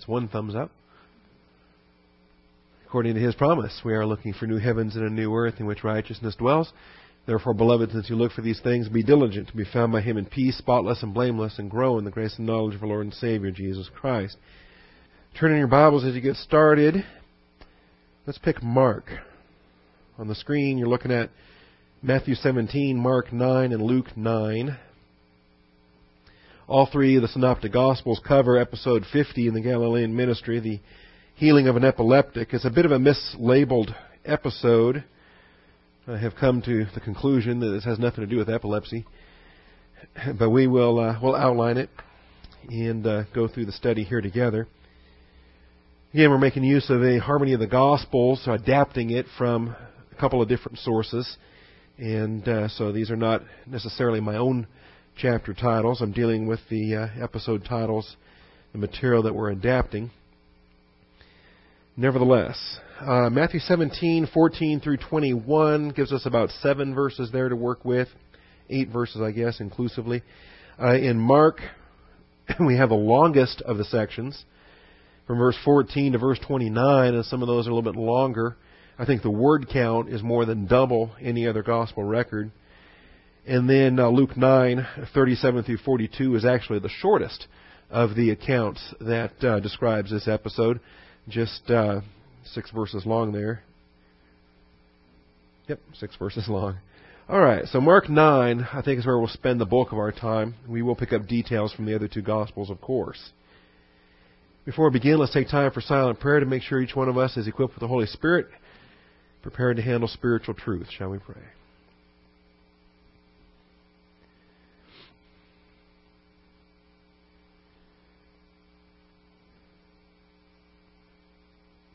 That's one thumbs up. According to his promise, we are looking for new heavens and a new earth in which righteousness dwells. Therefore, beloved, since you look for these things, be diligent to be found by him in peace, spotless and blameless, and grow in the grace and knowledge of our Lord and Savior, Jesus Christ. Turn in your Bibles as you get started. Let's pick Mark. On the screen, you're looking at Matthew 17, Mark 9, and Luke 9. All three of the Synoptic Gospels cover episode 50 in the Galilean ministry, the healing of an epileptic. It's a bit of a mislabeled episode. I have come to the conclusion that this has nothing to do with epilepsy, but we will uh, we'll outline it and uh, go through the study here together. Again, we're making use of a harmony of the Gospels, so adapting it from a couple of different sources. And uh, so these are not necessarily my own chapter titles. I'm dealing with the uh, episode titles, the material that we're adapting. Nevertheless, uh, Matthew 17, 14 through 21 gives us about seven verses there to work with, eight verses, I guess, inclusively. Uh, in Mark, we have the longest of the sections, from verse 14 to verse 29, and some of those are a little bit longer. I think the word count is more than double any other gospel record. And then uh, Luke 9, 37 through 42 is actually the shortest of the accounts that uh, describes this episode. Just uh, six verses long there. Yep, six verses long. All right, so Mark 9, I think, is where we'll spend the bulk of our time. We will pick up details from the other two Gospels, of course. Before we begin, let's take time for silent prayer to make sure each one of us is equipped with the Holy Spirit prepared to handle spiritual truth. Shall we pray?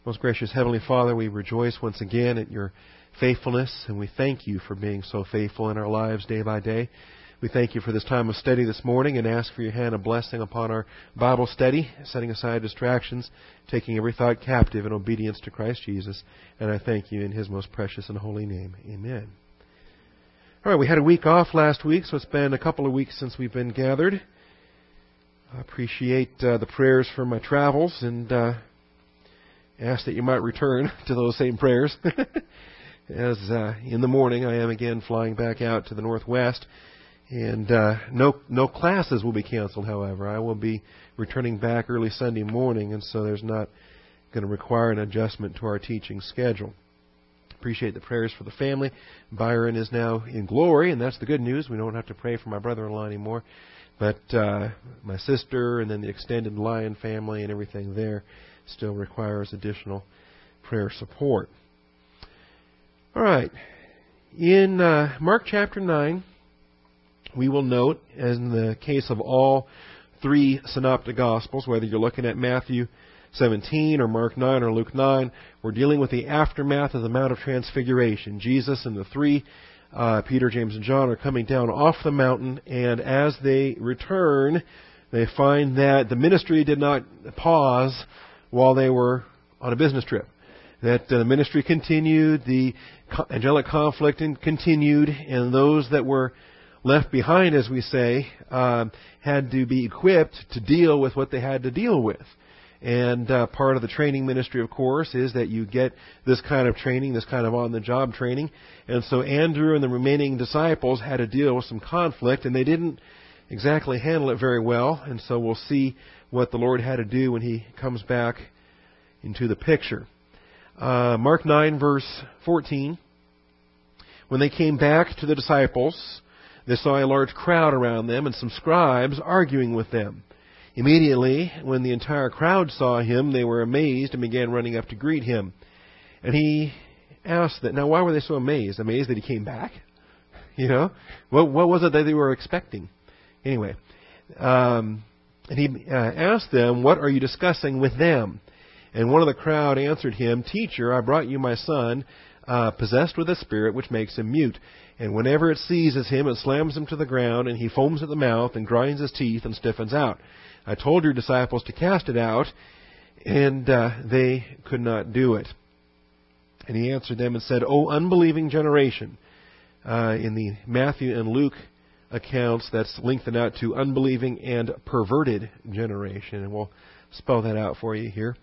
Most gracious Heavenly Father, we rejoice once again at your faithfulness, and we thank you for being so faithful in our lives day by day. We thank you for this time of study this morning and ask for your hand of blessing upon our Bible study, setting aside distractions, taking every thought captive in obedience to Christ Jesus. And I thank you in his most precious and holy name. Amen. All right, we had a week off last week, so it's been a couple of weeks since we've been gathered. I appreciate uh, the prayers for my travels and uh, ask that you might return to those same prayers. As uh, in the morning, I am again flying back out to the Northwest and uh, no no classes will be canceled. However, I will be returning back early Sunday morning, and so there's not going to require an adjustment to our teaching schedule. Appreciate the prayers for the family. Byron is now in glory, and that's the good news. We don't have to pray for my brother-in-law anymore, but uh, my sister and then the extended Lyon family and everything there still requires additional prayer support. All right, in uh, Mark chapter nine we will note, as in the case of all three synoptic gospels, whether you're looking at Matthew 17 or Mark 9 or Luke 9, we're dealing with the aftermath of the Mount of Transfiguration. Jesus and the three, uh, Peter, James, and John, are coming down off the mountain, and as they return, they find that the ministry did not pause while they were on a business trip. That uh, the ministry continued, the angelic conflict continued, and those that were left behind, as we say, um, had to be equipped to deal with what they had to deal with. And uh, part of the training ministry, of course, is that you get this kind of training, this kind of on-the-job training. And so Andrew and the remaining disciples had to deal with some conflict, and they didn't exactly handle it very well. And so we'll see what the Lord had to do when He comes back into the picture. Uh, Mark 9, verse 14. When they came back to the disciples, they saw a large crowd around them and some scribes arguing with them. Immediately, when the entire crowd saw him, they were amazed and began running up to greet him. And he asked that, now why were they so amazed? Amazed that he came back? You know? What, what was it that they were expecting? Anyway, um, and he uh, asked them, what are you discussing with them? And one of the crowd answered him, Teacher, I brought you my son, uh, possessed with a spirit which makes him mute. And whenever it seizes him, it slams him to the ground, and he foams at the mouth and grinds his teeth and stiffens out. I told your disciples to cast it out, and uh, they could not do it. And he answered them and said, O unbelieving generation. Uh, in the Matthew and Luke accounts, that's lengthened out to unbelieving and perverted generation. And we'll spell that out for you here.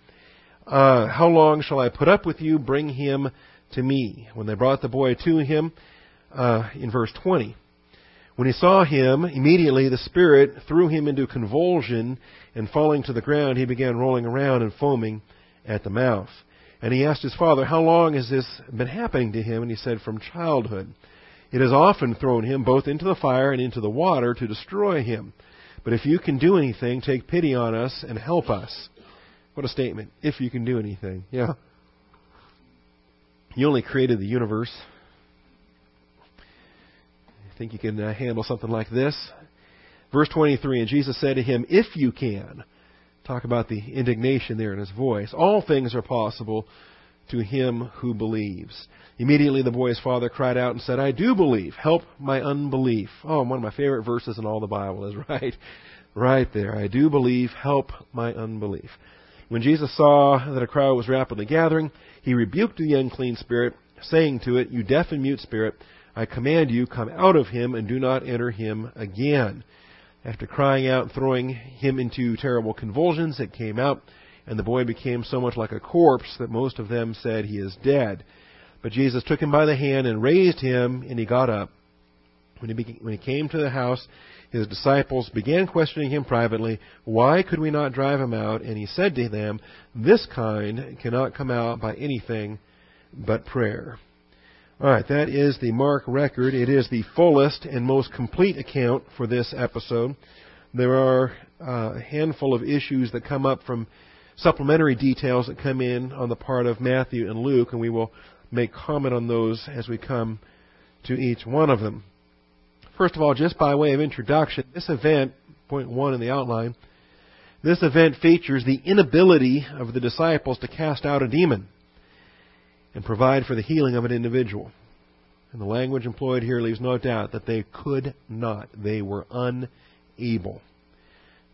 Uh, how long shall I put up with you? Bring him to me. When they brought the boy to him, uh, in verse 20, when he saw him, immediately the Spirit threw him into convulsion, and falling to the ground, he began rolling around and foaming at the mouth. And he asked his father, How long has this been happening to him? And he said, From childhood. It has often thrown him both into the fire and into the water to destroy him. But if you can do anything, take pity on us and help us. What a statement. If you can do anything. Yeah. You only created the universe. I think you can uh, handle something like this. Verse 23 And Jesus said to him, If you can. Talk about the indignation there in his voice. All things are possible to him who believes. Immediately the boy's father cried out and said, I do believe. Help my unbelief. Oh, one of my favorite verses in all the Bible is right, right there. I do believe. Help my unbelief. When Jesus saw that a crowd was rapidly gathering, he rebuked the unclean spirit, saying to it, You deaf and mute spirit, I command you, come out of him and do not enter him again. After crying out and throwing him into terrible convulsions, it came out, and the boy became so much like a corpse that most of them said he is dead. But Jesus took him by the hand and raised him, and he got up. When he, became, when he came to the house, his disciples began questioning him privately, Why could we not drive him out? And he said to them, This kind cannot come out by anything but prayer. All right, that is the Mark record. It is the fullest and most complete account for this episode. There are uh, a handful of issues that come up from supplementary details that come in on the part of Matthew and Luke, and we will make comment on those as we come to each one of them. First of all, just by way of introduction, this event, point one in the outline, this event features the inability of the disciples to cast out a demon and provide for the healing of an individual. And the language employed here leaves no doubt that they could not. They were unable.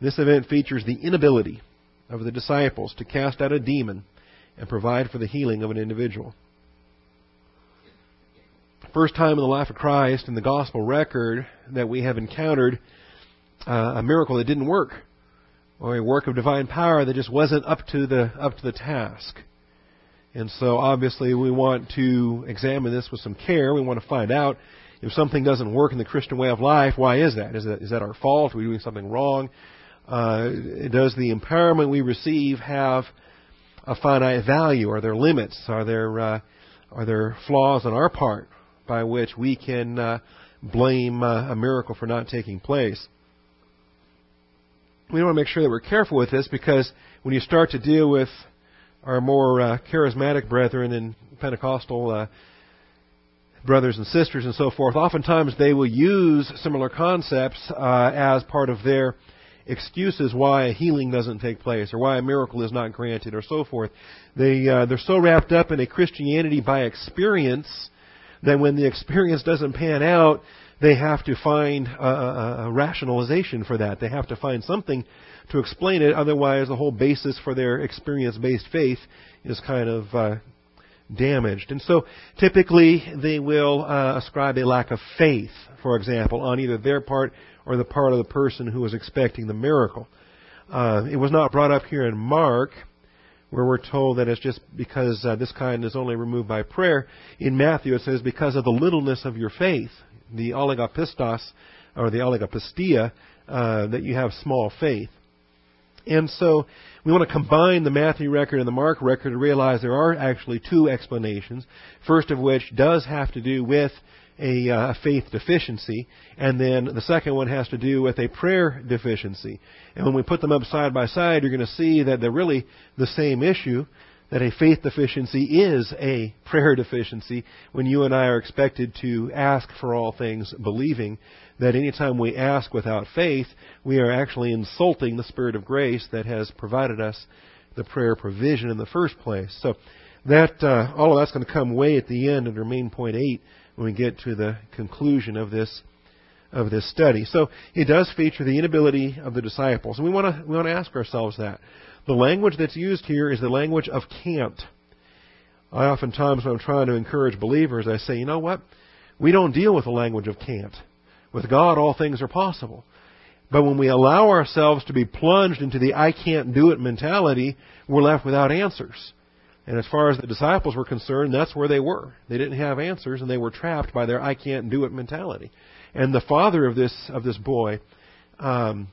This event features the inability of the disciples to cast out a demon and provide for the healing of an individual. First time in the life of Christ in the gospel record that we have encountered uh, a miracle that didn't work, or a work of divine power that just wasn't up to the up to the task. And so obviously we want to examine this with some care. We want to find out if something doesn't work in the Christian way of life, why is that? Is that, is that our fault? Are we doing something wrong? Uh, does the empowerment we receive have a finite value? Are there limits? Are there, uh, are there flaws on our part by which we can uh, blame uh, a miracle for not taking place? We want to make sure that we're careful with this because when you start to deal with our more uh, charismatic brethren and Pentecostal uh, brothers and sisters and so forth, oftentimes they will use similar concepts as part of their excuses why a healing doesn't take place or why a miracle is not granted or so forth. They uh, they're so wrapped up in a Christianity by experience that when the experience doesn't pan out, they have to find a, a, a rationalization for that. They have to find something to explain it. Otherwise, the whole basis for their experience-based faith is kind of uh, damaged. And so, typically, they will uh, ascribe a lack of faith, for example, on either their part or the part of the person who was expecting the miracle. Uh, it was not brought up here in Mark, where we're told that it's just because uh, this kind is only removed by prayer. In Matthew, it says because of the littleness of your faith, the oligopistos or the oligopistia, uh, that you have small faith. And so we want to combine the Matthew record and the Mark record to realize there are actually two explanations. First of which does have to do with a uh, faith deficiency, and then the second one has to do with a prayer deficiency. And when we put them up side by side, you're going to see that they're really the same issue. That a faith deficiency is a prayer deficiency when you and I are expected to ask for all things believing that anytime we ask without faith, we are actually insulting the Spirit of grace that has provided us the prayer provision in the first place. So that uh, all of that's going to come way at the end under main point eight when we get to the conclusion of this of this study. So it does feature the inability of the disciples, and we want to we want to ask ourselves that. The language that's used here is the language of can't. I oftentimes, when I'm trying to encourage believers, I say, you know what? We don't deal with the language of can't. With God, all things are possible. But when we allow ourselves to be plunged into the I can't do it mentality, we're left without answers. And as far as the disciples were concerned, that's where they were. They didn't have answers and they were trapped by their I can't do it mentality. And the father of this, of this boy, um,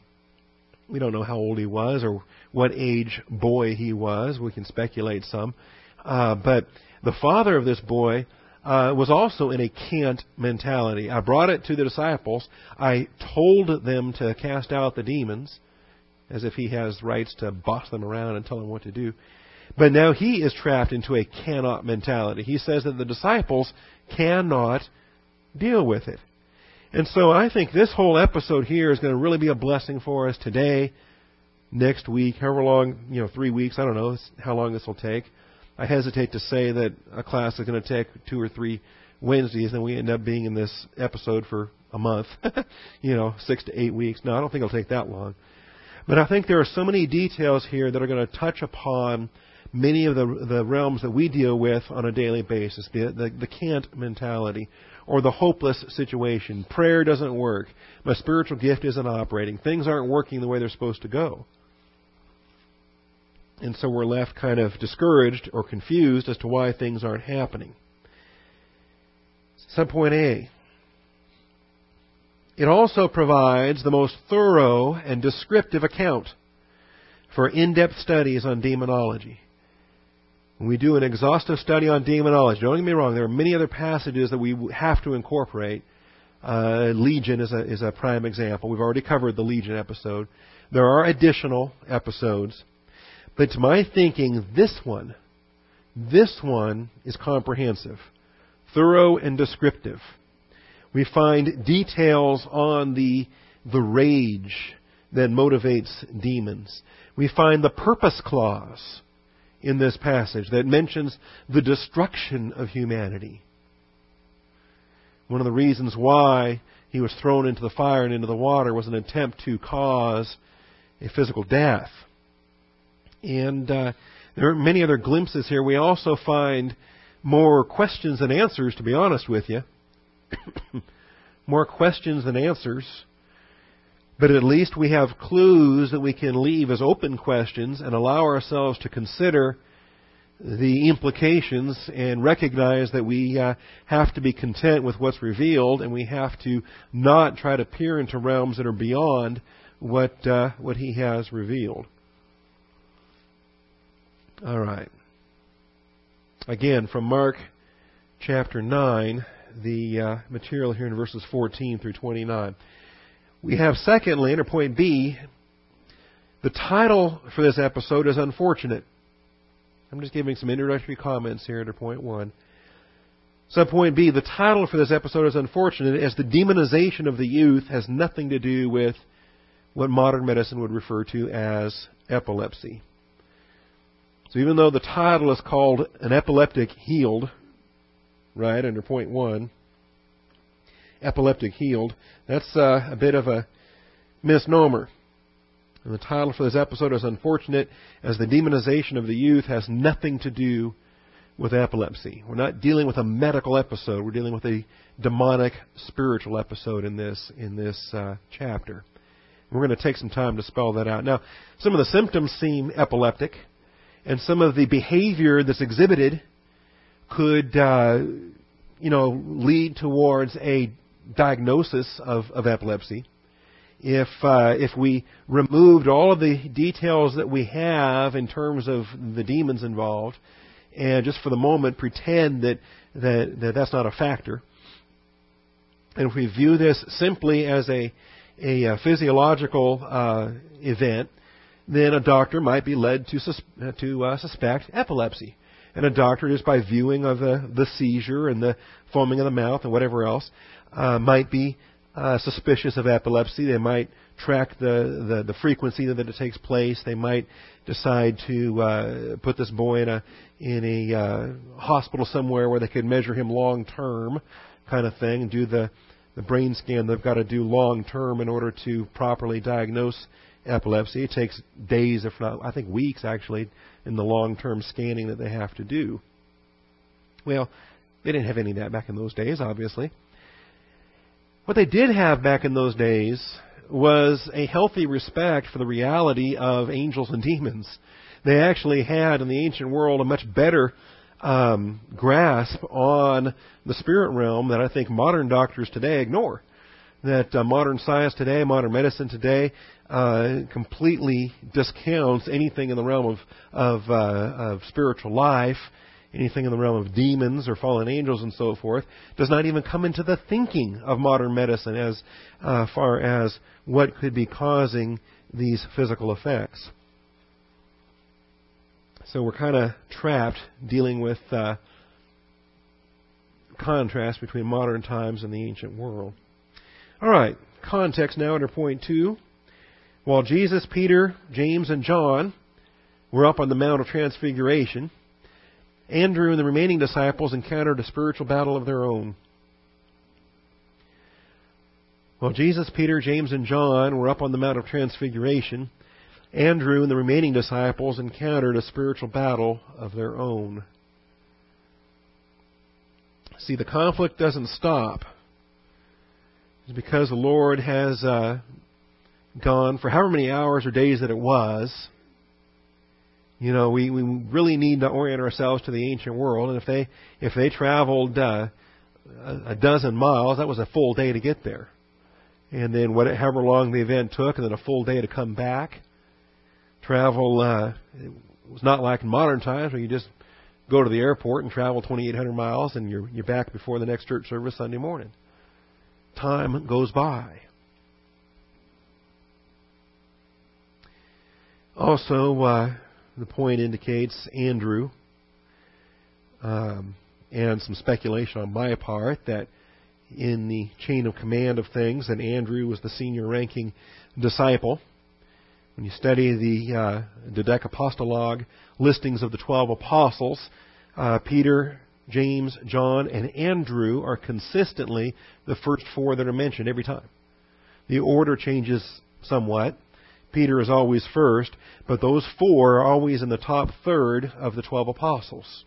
we don't know how old he was or what age boy he was. We can speculate some. Uh, but the father of this boy uh, was also in a can't mentality. I brought it to the disciples. I told them to cast out the demons, as if he has rights to boss them around and tell them what to do. But now he is trapped into a cannot mentality. He says that the disciples cannot deal with it. And so I think this whole episode here is going to really be a blessing for us today, next week, however long, you know, three weeks, I don't know how long this will take. I hesitate to say that a class is going to take two or three Wednesdays and we end up being in this episode for a month, you know, six to eight weeks. No, I don't think it'll take that long. But I think there are so many details here that are going to touch upon many of the, the realms that we deal with on a daily basis. The, the, the can't mentality or the hopeless situation. Prayer doesn't work. My spiritual gift isn't operating. Things aren't working the way they're supposed to go. And so we're left kind of discouraged or confused as to why things aren't happening. Subpoint A. It also provides the most thorough and descriptive account for in-depth studies on demonology. When we do an exhaustive study on demonology, don't get me wrong, there are many other passages that we have to incorporate. Uh, Legion is a, is a prime example. We've already covered the Legion episode. There are additional episodes. But to my thinking, this one, this one is comprehensive, thorough and descriptive. We find details on the, the rage that motivates demons. We find the purpose clause in this passage that mentions the destruction of humanity. One of the reasons why he was thrown into the fire and into the water was an attempt to cause a physical death. And uh, there are many other glimpses here. We also find more questions than answers, to be honest with you. more questions than answers. But at least we have clues that we can leave as open questions and allow ourselves to consider the implications and recognize that we uh, have to be content with what's revealed and we have to not try to peer into realms that are beyond what uh, what he has revealed. All right. Again, from Mark chapter 9, the uh, material here in verses 14 through 29. We have, secondly, under point B, the title for this episode is unfortunate. I'm just giving some introductory comments here under point one. Subpoint B, the title for this episode is unfortunate as the demonization of the youth has nothing to do with what modern medicine would refer to as epilepsy. So even though the title is called An Epileptic Healed, right, under point one, epileptic healed, that's uh, a bit of a misnomer. And the title for this episode is unfortunate as the demonization of the youth has nothing to do with epilepsy. We're not dealing with a medical episode. We're dealing with a demonic spiritual episode in this in this uh, chapter. We're going to take some time to spell that out. Now, some of the symptoms seem epileptic, and some of the behavior that's exhibited could, uh, you know, lead towards a diagnosis of, of epilepsy. If uh, if we removed all of the details that we have in terms of the demons involved, and just for the moment pretend that that, that that's not a factor, and if we view this simply as a a, a physiological uh, event, then a doctor might be led to sus- to uh, suspect epilepsy. And a doctor, just by viewing of the, the seizure and the foaming of the mouth and whatever else, uh, might be uh, suspicious of epilepsy. They might track the, the, the frequency that it takes place. They might decide to uh, put this boy in a in a uh, hospital somewhere where they could measure him long term, kind of thing, and do the the brain scan they've got to do long term in order to properly diagnose epilepsy. It takes days, if not, I think weeks actually, in the long term scanning that they have to do. Well, they didn't have any of that back in those days, obviously. What they did have back in those days was a healthy respect for the reality of angels and demons. They actually had in the ancient world a much better um, grasp on the spirit realm that I think modern doctors today ignore. That uh, modern science today, modern medicine today, uh, completely discounts anything in the realm of of, uh, of spiritual life, anything in the realm of demons or fallen angels and so forth. Does not even come into the thinking of modern medicine as uh, far as what could be causing these physical effects. So we're kind of trapped dealing with uh, contrast between modern times and the ancient world. All right, context now under point two. While Jesus, Peter, James, and John were up on the Mount of Transfiguration, Andrew and the remaining disciples encountered a spiritual battle of their own. While Jesus, Peter, James, and John were up on the Mount of Transfiguration, Andrew and the remaining disciples encountered a spiritual battle of their own. See, the conflict doesn't stop. It's because the Lord has uh, gone for however many hours or days that it was. You know, we, we really need to orient ourselves to the ancient world, and if they if they traveled uh, a dozen miles, that was a full day to get there, and then whatever long the event took, and then a full day to come back travel. Uh, was not like in modern times where you just go to the airport and travel 2,800 miles and you're you're back before the next church service Sunday morning. Time goes by. Also, uh, the point indicates Andrew, um, and some speculation on my part that in the chain of command of things, that Andrew was the senior ranking disciple when you study the uh, Dodecapostologue listings of the 12 apostles, uh, Peter, James, John, and Andrew are consistently the first four that are mentioned every time. The order changes somewhat. Peter is always first, but those four are always in the top third of the 12 apostles.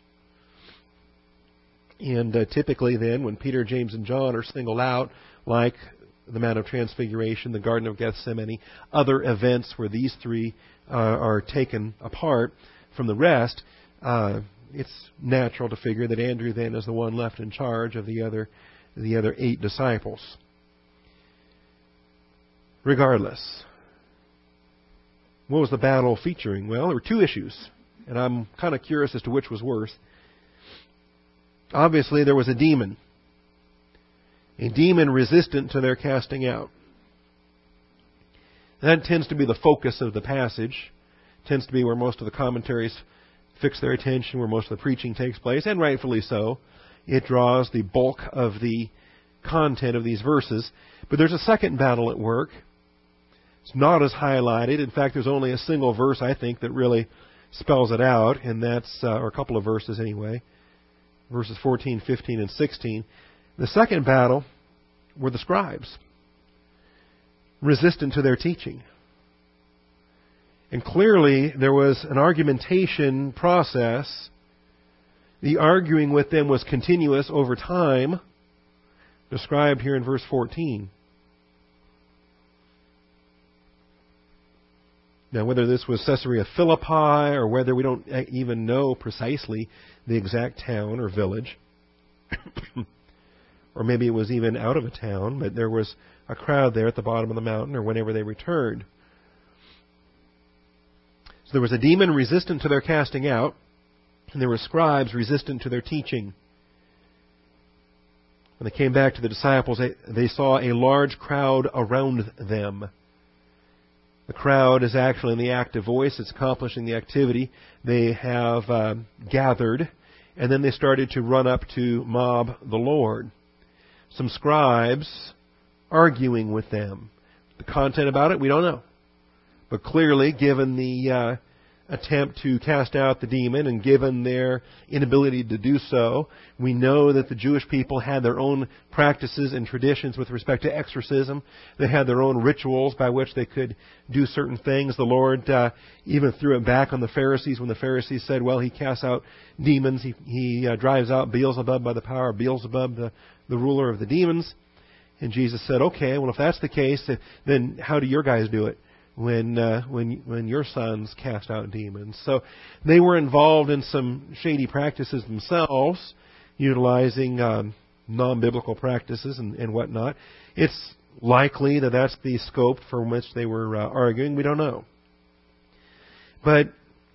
And uh, typically, then, when Peter, James, and John are singled out, like the Mount of Transfiguration, the Garden of Gethsemane, other events where these three uh, are taken apart from the rest, uh, it's natural to figure that Andrew then is the one left in charge of the other the other eight disciples. Regardless, what was the battle featuring? Well, there were two issues, and I'm kind of curious as to which was worse. Obviously, there was a demon a demon resistant to their casting out. That tends to be the focus of the passage, tends to be where most of the commentaries fix their attention, where most of the preaching takes place, and rightfully so. It draws the bulk of the content of these verses. But there's a second battle at work. It's not as highlighted. In fact, there's only a single verse, I think, that really spells it out, and that's, uh, or a couple of verses anyway, verses 14, 15, and 16. The second battle were the scribes, resistant to their teaching. And clearly, there was an argumentation process. The arguing with them was continuous over time, described here in verse 14. Now, whether this was Caesarea Philippi or whether we don't even know precisely the exact town or village, or maybe it was even out of a town, but there was a crowd there at the bottom of the mountain or whenever they returned. So there was a demon resistant to their casting out, and there were scribes resistant to their teaching. When they came back to the disciples, they, they saw a large crowd around them. The crowd is actually in the active voice. It's accomplishing the activity. They have uh, gathered, and then they started to run up to mob the Lord some scribes arguing with them. The content about it, we don't know. But clearly, given the uh, attempt to cast out the demon and given their inability to do so, we know that the Jewish people had their own practices and traditions with respect to exorcism. They had their own rituals by which they could do certain things. The Lord uh, even threw it back on the Pharisees when the Pharisees said, well, he casts out demons. He, he uh, drives out Beelzebub by the power of Beelzebub, the the ruler of the demons. And Jesus said, "Okay, well, if that's the case, then how do your guys do it when uh, when when your sons cast out demons?" So they were involved in some shady practices themselves, utilizing um, non-biblical practices and, and whatnot. It's likely that that's the scope from which they were uh, arguing. We don't know. But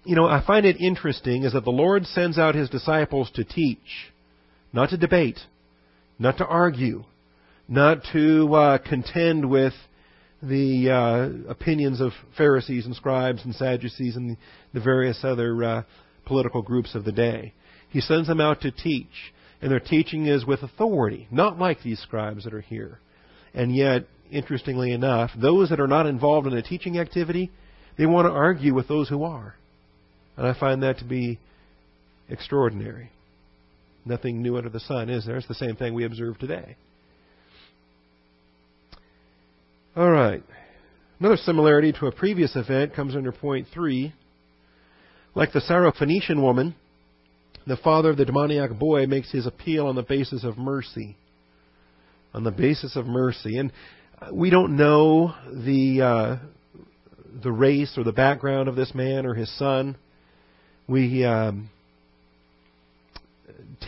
you know, I find it interesting is that the Lord sends out His disciples to teach, not to debate, not to argue, not to uh, contend with the uh, opinions of Pharisees and scribes and Sadducees and the various other uh, political groups of the day. He sends them out to teach, and their teaching is with authority, not like these scribes that are here. And yet, interestingly enough, those that are not involved in a teaching activity, they want to argue with those who are. And I find that to be extraordinary. Nothing new under the sun, is there? It's the same thing we observe today. All right. Another similarity to a previous event comes under point three. Like the Syrophoenician woman, the father of the demoniac boy makes his appeal on the basis of mercy. On the basis of mercy. And we don't know the, uh, the race or the background of this man or his son. We um,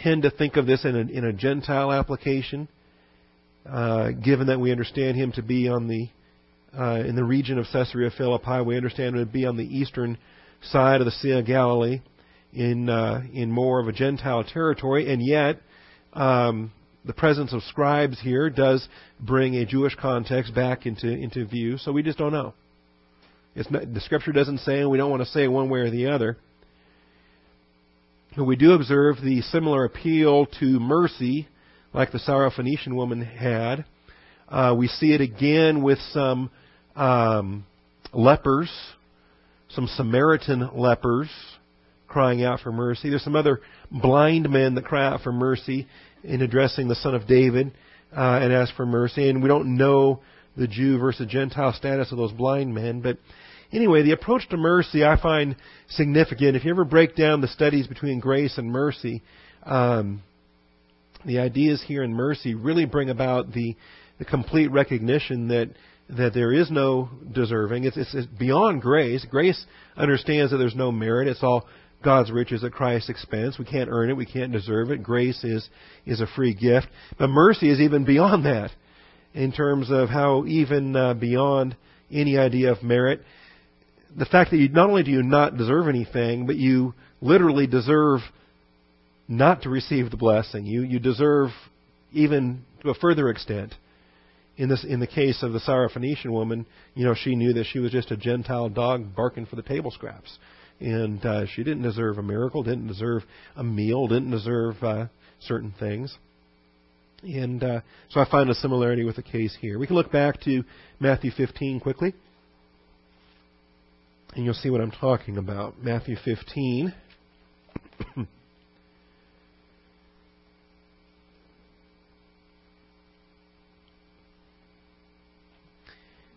tend to think of this in a, in a Gentile application, uh, given that we understand him to be on the uh, in the region of Caesarea Philippi. We understand him to be on the eastern side of the Sea of Galilee, in uh, in more of a Gentile territory, and yet. Um, the presence of scribes here does bring a Jewish context back into into view, so we just don't know. Not, the Scripture doesn't say, and we don't want to say one way or the other. But We do observe the similar appeal to mercy, like the Syrophoenician woman had. Uh, we see it again with some um, lepers, some Samaritan lepers crying out for mercy. There's some other blind men that cry out for mercy in addressing the Son of David uh, and ask for mercy. And we don't know the Jew versus Gentile status of those blind men, but Anyway, the approach to mercy I find significant. If you ever break down the studies between grace and mercy, um, the ideas here in mercy really bring about the, the complete recognition that that there is no deserving. It's, it's, it's beyond grace. Grace understands that there's no merit. It's all God's riches at Christ's expense. We can't earn it. We can't deserve it. Grace is is a free gift. But mercy is even beyond that, in terms of how even uh, beyond any idea of merit the fact that you not only do you not deserve anything, but you literally deserve not to receive the blessing. You you deserve even to a further extent. In this in the case of the Syrophoenician woman, you know, she knew that she was just a Gentile dog barking for the table scraps. And uh, she didn't deserve a miracle, didn't deserve a meal, didn't deserve uh, certain things. And uh, so I find a similarity with the case here. We can look back to Matthew 15 quickly. And you'll see what I'm talking about. Matthew 15.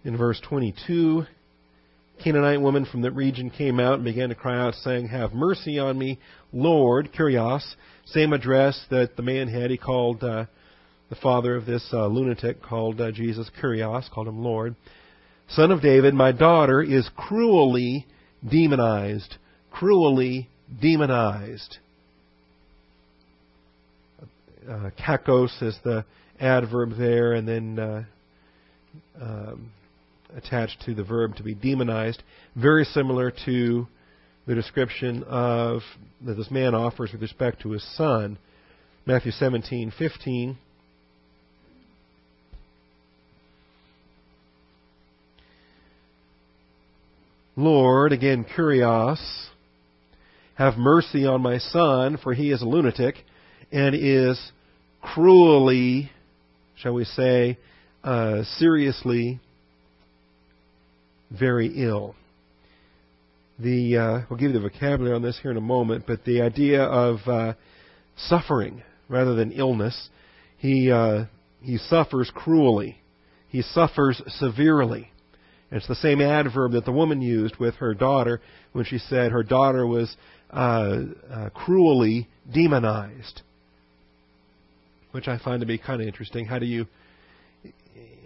In verse 22, Canaanite woman from that region came out and began to cry out, saying, Have mercy on me, Lord, Kurios. Same address that the man had. He called uh, the father of this uh, lunatic, called uh, Jesus Kurios, called him Lord. Son of David, my daughter is cruelly demonized. Cruelly demonized. Uh, kakos is the adverb there, and then uh, um, attached to the verb to be demonized. Very similar to the description of that this man offers with respect to his son. Matthew 17:15 Lord, again, Kurios, have mercy on my son, for he is a lunatic and is cruelly, shall we say, uh, seriously very ill. The uh, we'll give you the vocabulary on this here in a moment, but the idea of uh, suffering rather than illness, he uh, he suffers cruelly, he suffers severely. It's the same adverb that the woman used with her daughter when she said her daughter was uh, uh, cruelly demonized, which I find to be kind of interesting. How do you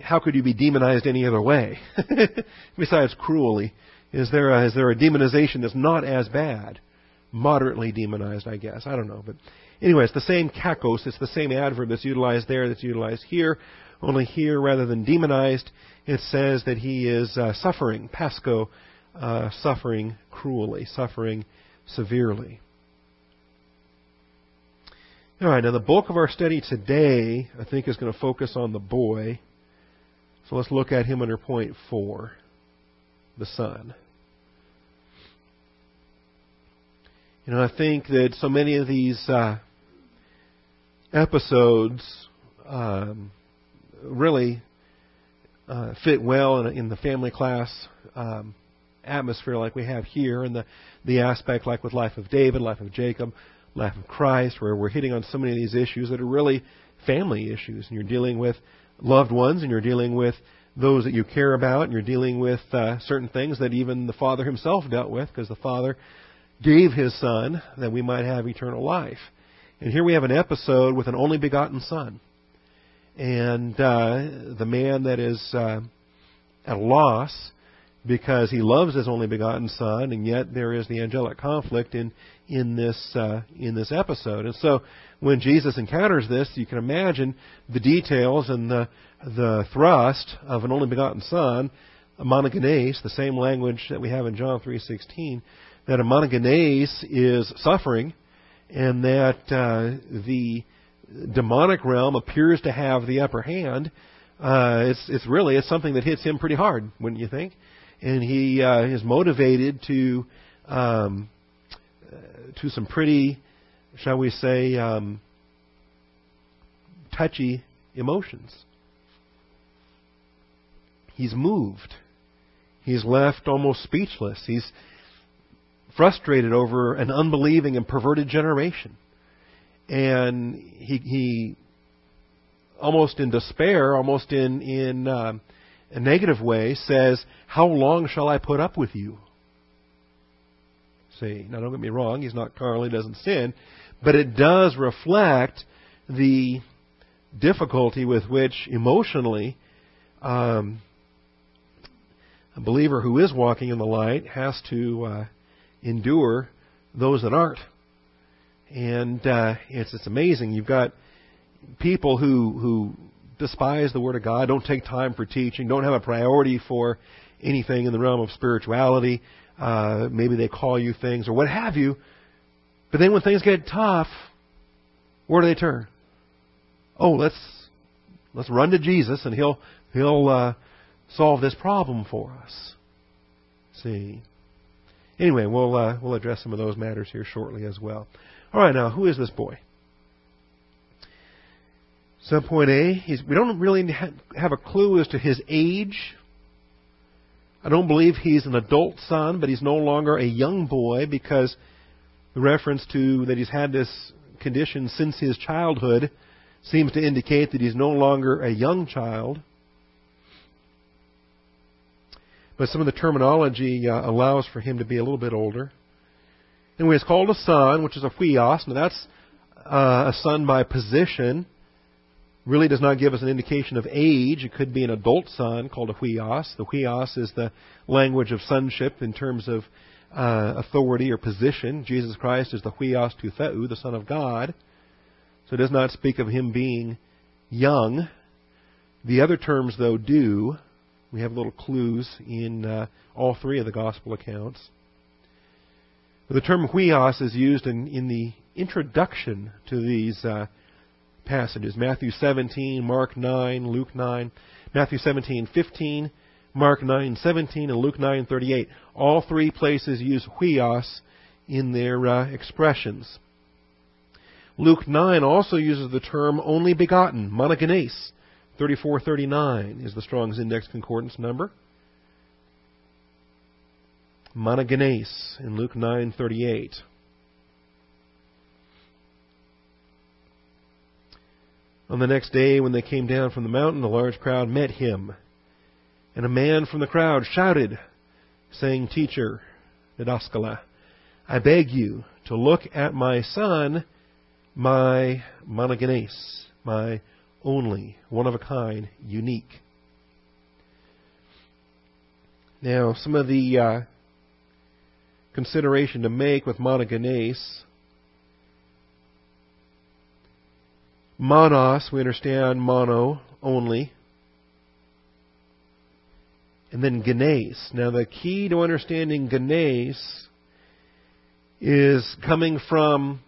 how could you be demonized any other way? Besides cruelly, is there a, is there a demonization that's not as bad? Moderately demonized, I guess. I don't know, but anyway, it's the same kakos. It's the same adverb that's utilized there that's utilized here. Only here, rather than demonized, it says that he is uh, suffering, pascho, uh, suffering cruelly, suffering severely. All right, now the bulk of our study today, I think, is going to focus on the boy. So let's look at him under point four the son. You know, I think that so many of these uh, episodes um, really uh, fit well in, in, the family class um, atmosphere like we have here, and the the aspect like with life of David, life of Jacob, life of Christ, where we're hitting on so many of these issues that are really family issues, and you're dealing with loved ones, and you're dealing with those that you care about, and you're dealing with uh, certain things that even the Father himself dealt with, because the Father gave his Son that we might have eternal life. And here we have an episode with an only begotten Son. And uh, the man that is uh, at a loss because he loves his only begotten Son, and yet there is the angelic conflict in in this uh, in this episode. And so, when Jesus encounters this, you can imagine the details and the the thrust of an only begotten Son, a monogenes, the same language that we have in John three sixteen, that a monogenes is suffering, and that uh, the demonic realm appears to have the upper hand. Uh, it's it's really it's something that hits him pretty hard, wouldn't you think? And he uh, is motivated to um, to some pretty, shall we say, um, touchy emotions. He's moved. He's left almost speechless. He's frustrated over an unbelieving and perverted generation. And he, he almost in despair, almost in, in uh, a negative way, says, How long shall I put up with you? See, now don't get me wrong, he's not carnal, he doesn't sin, but it does reflect the difficulty with which emotionally um, a believer who is walking in the light has to uh, endure those that aren't. And uh, it's it's amazing. You've got people who who despise the Word of God, don't take time for teaching, don't have a priority for anything in the realm of spirituality. Uh, maybe they call you things or what have you. But then when things get tough, where do they turn? Oh, let's let's run to Jesus and he'll he'll uh, solve this problem for us. See. Anyway, we'll uh, we'll address some of those matters here shortly as well. All right, now who is this boy? Subpoint A, we don't really have a clue as to his age. I don't believe he's an adult son, but he's no longer a young boy because the reference to that he's had this condition since his childhood seems to indicate that he's no longer a young child. But some of the terminology uh, allows for him to be a little bit older. Anyway, it's called a son, which is a huios. Now that's uh, a son by position really does not give us an indication of age. It could be an adult son called a huios. The huios is the language of sonship in terms of uh, authority or position. Jesus Christ is the huios tou theou, the Son of God. So it does not speak of him being young. The other terms, though, do. We have little clues in uh, all three of the gospel accounts. The term huios is used in, in the introduction to these uh, passages Matthew 17, Mark 9, Luke 9, Matthew 17, 15, Mark 9, 17, and Luke 9, 38. All three places use huios in their uh, expressions. Luke 9 also uses the term only begotten, monogenes. 3439 is the Strong's Index Concordance number. Monogenes in Luke 9:38. On the next day, when they came down from the mountain, a large crowd met him. And a man from the crowd shouted, saying, Teacher, Didaskala, I beg you to look at my son, my monogenes, my only, one of a kind, unique. Now, some of the uh, consideration to make with monogenes. Monos, we understand mono, only. And then genes. Now, the key to understanding genes is coming from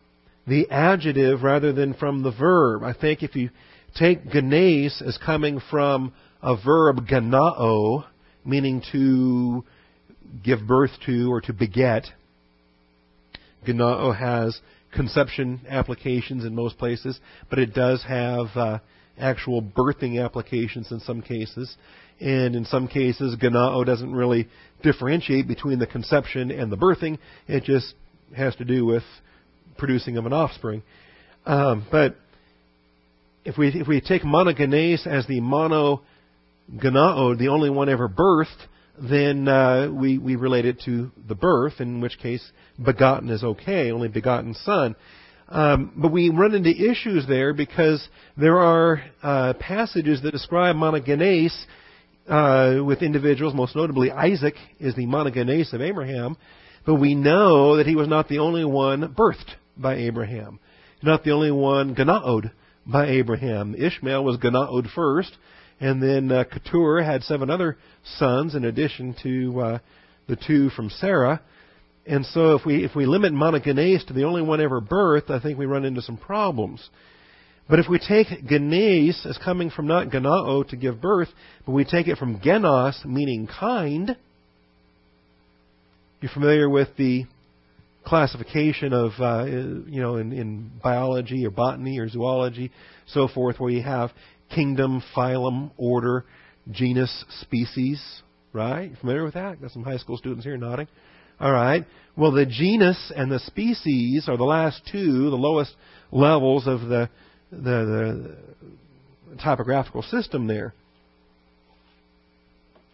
the adjective rather than from the verb. I think if you take genes as coming from a verb genao, meaning to give birth to or to beget, genao has conception applications in most places, but it does have uh, actual birthing applications in some cases. And in some cases, genao doesn't really differentiate between the conception and the birthing. It just has to do with producing of an offspring. Um, but if we if we take monogenes as the mono genao, the only one ever birthed, then uh, we we relate it to the birth, in which case begotten is okay, only begotten son. Um, but we run into issues there because there are uh, passages that describe monogenes uh, with individuals, most notably Isaac is the monogenes of Abraham, but we know that he was not the only one birthed by Abraham, not the only one ganaod by Abraham. Ishmael was ganaod first, and then uh, Keturah had seven other sons in addition to uh, the two from Sarah. And so if we if we limit monogenes to the only one ever birthed, I think we run into some problems. But if we take genes as coming from not genao to give birth, but we take it from genos, meaning kind, you're familiar with the classification of, uh, you know, in, in biology or botany or zoology, so forth, where you have kingdom, phylum, order, genus, species, right? You familiar with that? Got some high school students here nodding. All right. Well, the genus and the species are the last two, the lowest levels of the the, the typographical system there.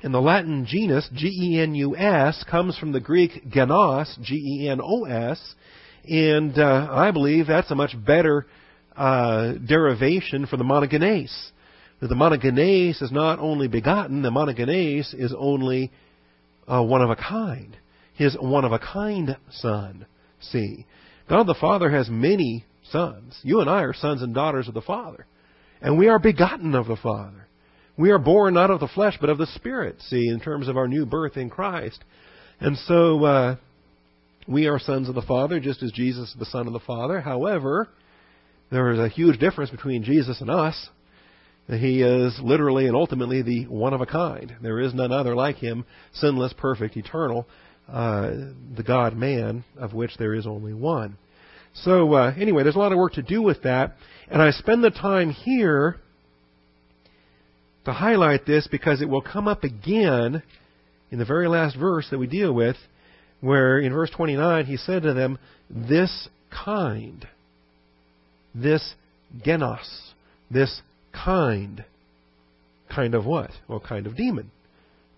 And the Latin genus, G-E-N-U-S, comes from the Greek genos, G-E-N-O-S, and uh, I believe that's a much better uh, derivation for the monogenes. That the monogenes is not only begotten, the monogenes is only uh, one of a kind. His one of a kind son. See, God the Father has many sons. You and I are sons and daughters of the Father, and we are begotten of the Father. We are born not of the flesh, but of the Spirit, see, in terms of our new birth in Christ. And so, uh, we are sons of the Father, just as Jesus is the Son of the Father. However, there is a huge difference between Jesus and us. He is literally and ultimately the one of a kind. There is none other like him, sinless, perfect, eternal, uh, the God man, of which there is only one. So, uh, anyway, there's a lot of work to do with that. And I spend the time here to highlight this because it will come up again in the very last verse that we deal with, where in verse 29 he said to them, This kind, this genos, this kind. Kind of what? Well, kind of demon.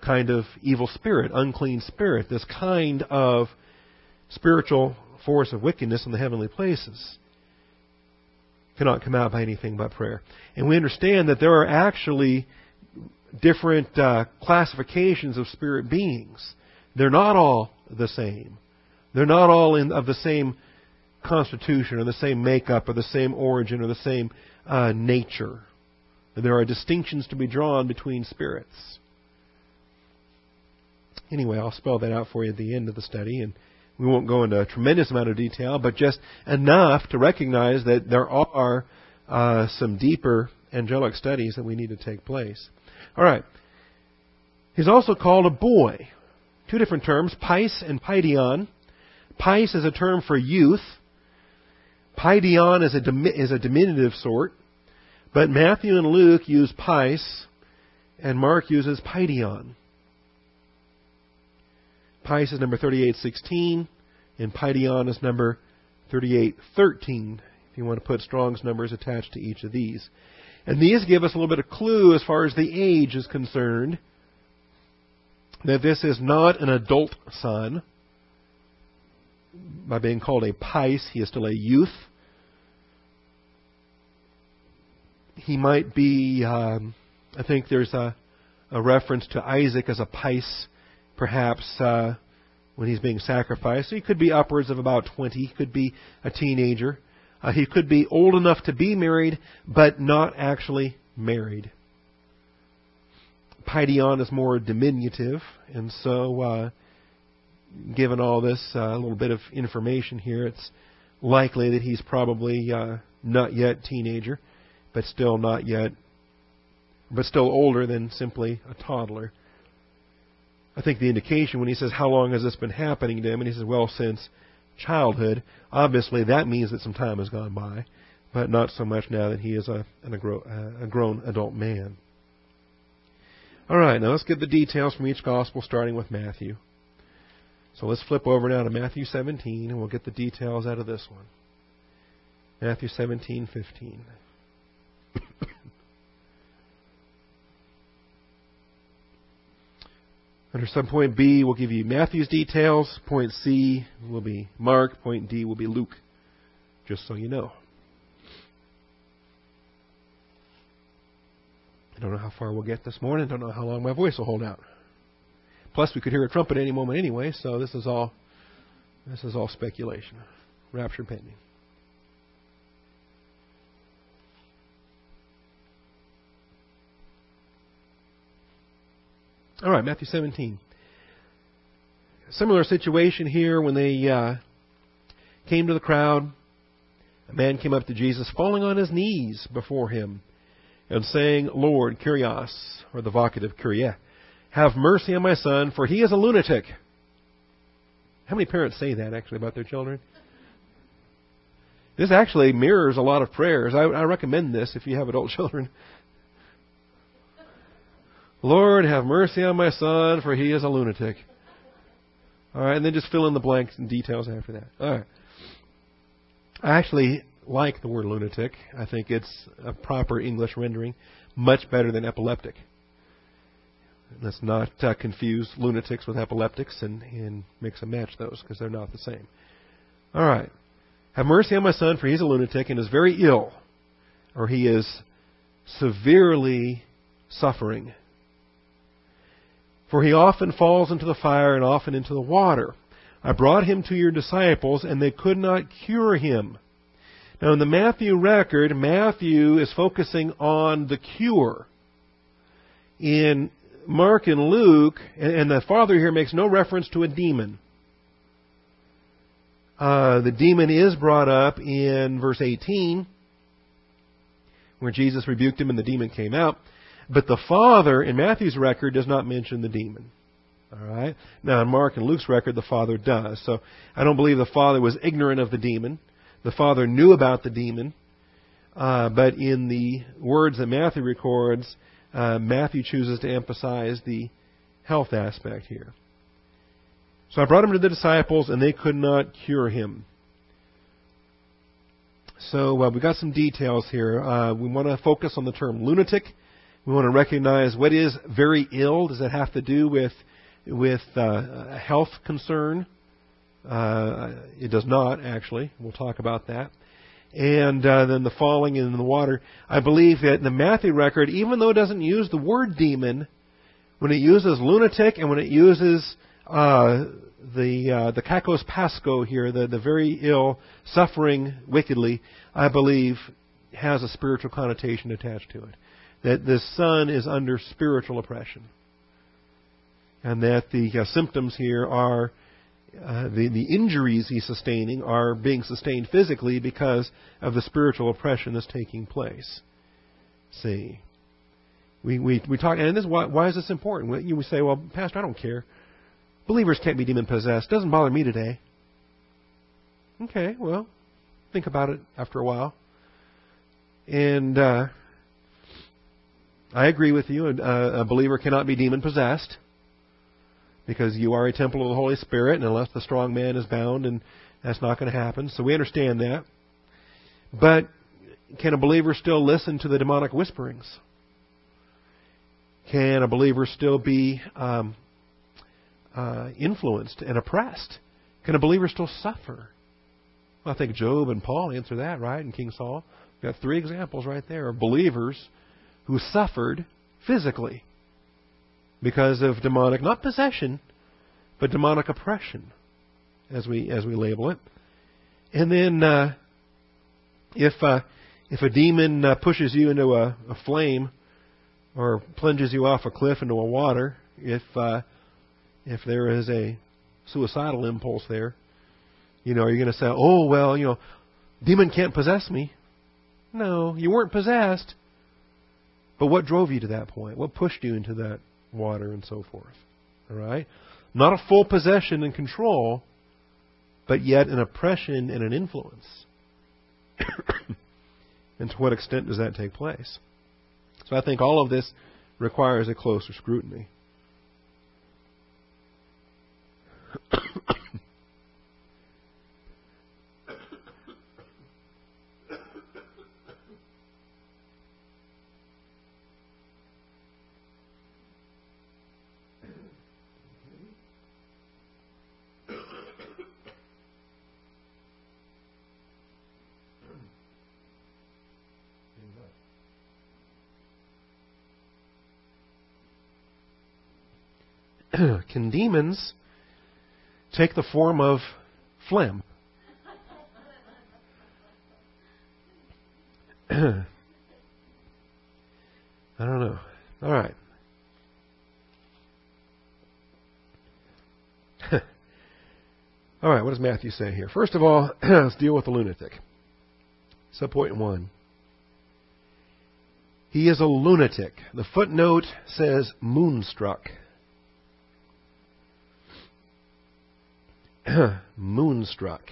Kind of evil spirit, unclean spirit. This kind of spiritual force of wickedness in the heavenly places cannot come out by anything but prayer. And we understand that there are actually different uh, classifications of spirit beings. They're not all the same. They're not all in, of the same constitution or the same makeup or the same origin or the same uh, nature. There are distinctions to be drawn between spirits. Anyway, I'll spell that out for you at the end of the study, and we won't go into a tremendous amount of detail, but just enough to recognize that there are uh, some deeper angelic studies that we need to take place. All right. He's also called a boy. Two different terms, pais and paidion. Pais is a term for youth. Paidion is a, is a diminutive sort. But Matthew and Luke use pais, and Mark uses paidion. Pais is number 3816, and paidion is number 3813, if you want to put Strong's numbers attached to each of these. And these give us a little bit of clue as far as the age is concerned that this is not an adult son. By being called a pais, he is still a youth. he might be, um, I think there's a, a reference to Isaac as a pais, perhaps, uh, when he's being sacrificed. So he could be upwards of about 20. He could be a teenager. Uh, he could be old enough to be married, but not actually married. Paidion is more diminutive, and so, uh, given all this uh, little bit of information here, it's likely that he's probably uh, not yet teenager, but still not yet, but still older than simply a toddler. I think the indication when he says, How long has this been happening to him? And he says, Well, since childhood. Obviously, that means that some time has gone by, but not so much now that he is a, an, a grown adult man. All right, now let's get the details from each gospel, starting with Matthew. So let's flip over now to Matthew 17, and we'll get the details out of this one. Matthew 17, 15. Under some point B, we'll give you Matthew's details. Point C will be Mark. Point D will be Luke. Just so you know. I don't know how far we'll get this morning. Don't know how long my voice will hold out. Plus, we could hear a trumpet any moment anyway. So this is all this is all speculation. Rapture pending. All right, Matthew 17. Similar situation here when they uh, came to the crowd. A man came up to Jesus, falling on his knees before him, and saying, Lord, Kyrios, or the vocative Kyrie, have mercy on my son, for he is a lunatic. How many parents say that actually about their children? This actually mirrors a lot of prayers. I, I recommend this if you have adult children. Lord, have mercy on my son, for he is a lunatic. All right, and then just fill in the blanks and details after that. All right. I actually like the word lunatic. I think it's a proper English rendering, much better than epileptic. Let's not uh, confuse lunatics with epileptics and, and mix and match those because they're not the same. All right. Have mercy on my son, for he's a lunatic and is very ill, or he is severely suffering for he often falls into the fire and often into the water. I brought him to your disciples, and they could not cure him. Now, in the Matthew record, Matthew is focusing on the cure. In Mark and Luke, and the Father here makes no reference to a demon. Uh, the demon is brought up in verse 18, where Jesus rebuked him and the demon came out. But the Father in Matthew's record does not mention the demon. All right. Now in Mark and Luke's record, the Father does. So I don't believe the Father was ignorant of the demon. The Father knew about the demon. Uh, but in the words that Matthew records, uh, Matthew chooses to emphasize the health aspect here. So I brought him to the disciples, and they could not cure him. So uh, we've got some details here. Uh, we want to focus on the term lunatic we want to recognize what is very ill. Does it have to do with with uh, health concern? Uh, it does not actually. We'll talk about that. And uh, then the falling in the water. I believe that in the Matthew record, even though it doesn't use the word demon, when it uses lunatic and when it uses uh, the uh, the kakos pascho here, the the very ill, suffering wickedly, I believe has a spiritual connotation attached to it that the son is under spiritual oppression. And that the uh, symptoms here are uh, the, the injuries he's sustaining are being sustained physically because of the spiritual oppression that's taking place. See, we we we talk, and this why, why is this important? We say, well, Pastor, I don't care. Believers can't be demon possessed. Doesn't bother me today. Okay, well, think about it after a while. And uh, I agree with you. A, a believer cannot be demon possessed because you are a temple of the Holy Spirit, and unless the strong man is bound, and that's not going to happen. So we understand that. But can a believer still listen to the demonic whisperings? Can a believer still be um, uh, influenced and oppressed? Can a believer still suffer? Well, I think Job and Paul answer that, right? And King Saul. We've got three examples right there of believers who suffered physically because of demonic, not possession, but demonic oppression, as we as we label it. And then, uh, if uh, if a demon uh, pushes you into a, a flame or plunges you off a cliff into a water, if uh, if there is a suicidal impulse there, you know, are you going to say, "Oh well, you know, demon can't possess me"? No, you weren't possessed. But what drove you to that point? What pushed you into that water and so forth? All right, not a full possession and control, but yet an oppression and an influence. and to what extent does that take place? So I think all of this requires a closer scrutiny. can demons take the form of phlegm? I don't know. All right. all right, what does Matthew say here? First of all, let's deal with the lunatic. Subpoint one. He is a lunatic. The footnote says moonstruck. moonstruck.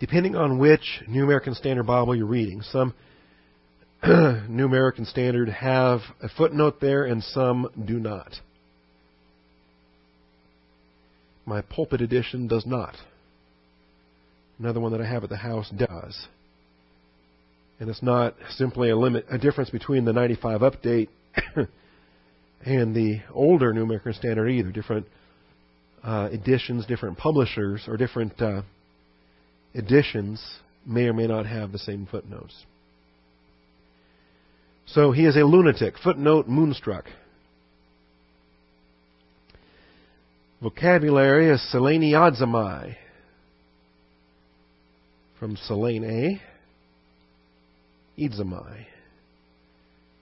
Depending on which New American Standard Bible you're reading, some New American Standard have a footnote there and some do not. My pulpit edition does not. Another one that I have at the house does. And it's not simply a limit a difference between the 95 update and the older New American Standard either. Different uh, editions, different publishers, or different uh, editions may or may not have the same footnotes. So he is a lunatic. Footnote moonstruck. Vocabulary is seleniazomai. From Selene, Idzamai.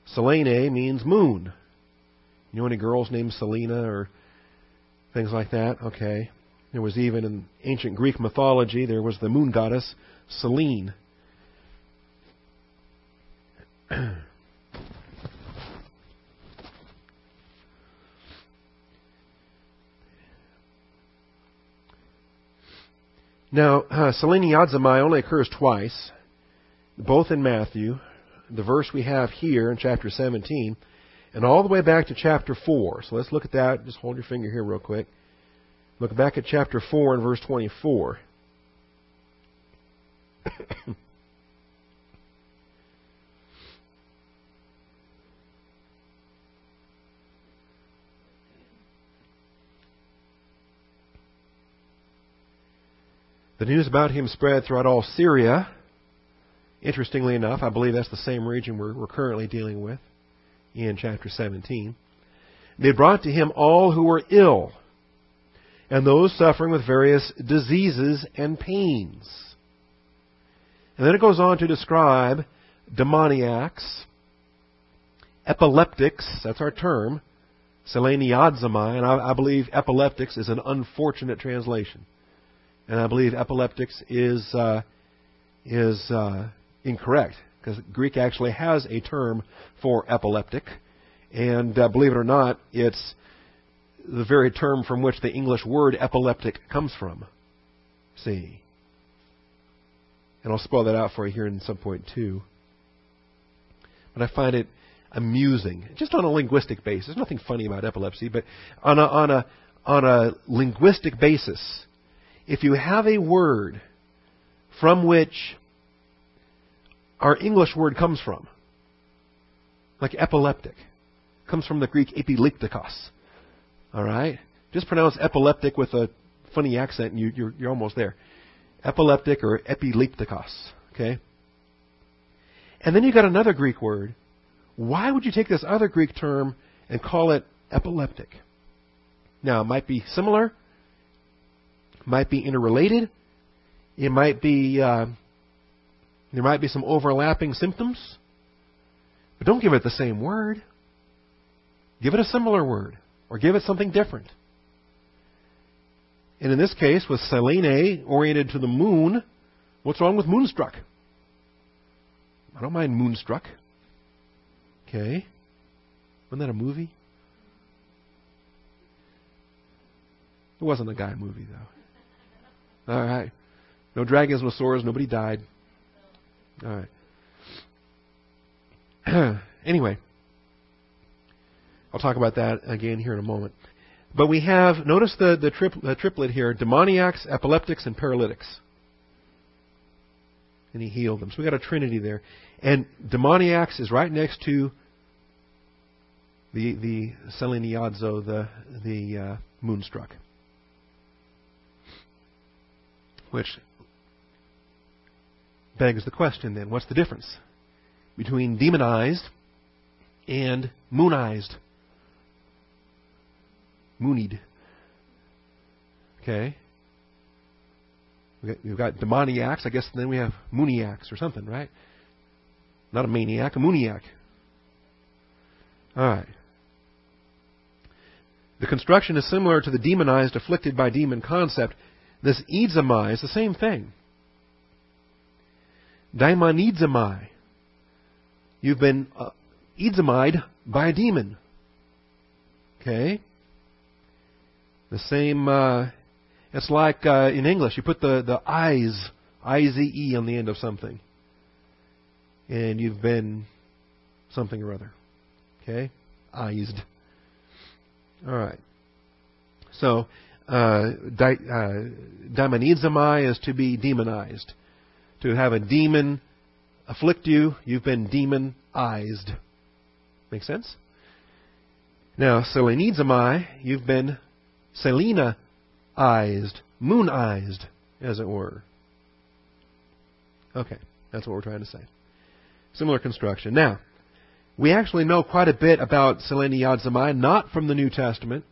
Selene means moon. You know any girls named Selena or things like that. Okay. There was even in ancient Greek mythology, there was the moon goddess Selene. now, uh, seleniazomai only occurs twice, both in Matthew. The verse we have here in chapter 17 and all the way back to chapter 4. So let's look at that. Just hold your finger here real quick. Look back at chapter 4 and verse 24. the news about him spread throughout all Syria. Interestingly enough, I believe that's the same region we're, we're currently dealing with in chapter 17. They brought to him all who were ill and those suffering with various diseases and pains. And then it goes on to describe demoniacs, epileptics, that's our term, seleniazomai, and I, I believe epileptics is an unfortunate translation. And I believe epileptics is, uh, is uh, incorrect because Greek actually has a term for epileptic, and uh, believe it or not, it's the very term from which the English word epileptic comes from. See. And I'll spell that out for you here in some point too. But I find it amusing, just on a linguistic basis. There's nothing funny about epilepsy, but on a, on a, on a linguistic basis, if you have a word from which our English word comes from. Like epileptic. Comes from the Greek epileptikos. All right? Just pronounce epileptic with a funny accent and you, you're, you're almost there. epileptic or epileptikos. Okay? And then you got another Greek word. Why would you take this other Greek term and call it epileptic? Now, it might be similar, might be interrelated, it might be uh, there might be some overlapping symptoms, but don't give it the same word. Give it a similar word, or give it something different. And in this case, with Selene oriented to the moon, what's wrong with moonstruck? I don't mind moonstruck. Okay. Wasn't that a movie? It wasn't a guy movie, though. All right. No dragons, no swords, nobody died. All right. anyway, I'll talk about that again here in a moment. But we have, notice the, the, the triplet here demoniacs, epileptics, and paralytics. And he healed them. So we got a trinity there. And demoniacs is right next to the the seleniadzo, the the uh, moonstruck, which begs the question then: What's the difference between demonized and moonized? Moonied. Okay. We've got, demoniacs. I guess then we have mooniacs or something, right? Not a maniac, a mooniac. All right. The construction is similar to the demonized, afflicted by demon concept. This idzamai is the same thing. Daimonidzamai. You've been uh, by a demon. Okay? The same, uh, it's like uh, in English, you put the, the eyes, I-Z-E on the end of something. And you've been something or other. Okay? Eyesed. All right. So, uh, di, uh, is to be demonized. To have a demon afflict you, you've been demonized. Make sense? Now, selenizomai, you've been selena-ized, moonized, as it were. Okay, that's what we're trying to say. Similar construction. Now, we actually know quite a bit about Zamai, not from the New Testament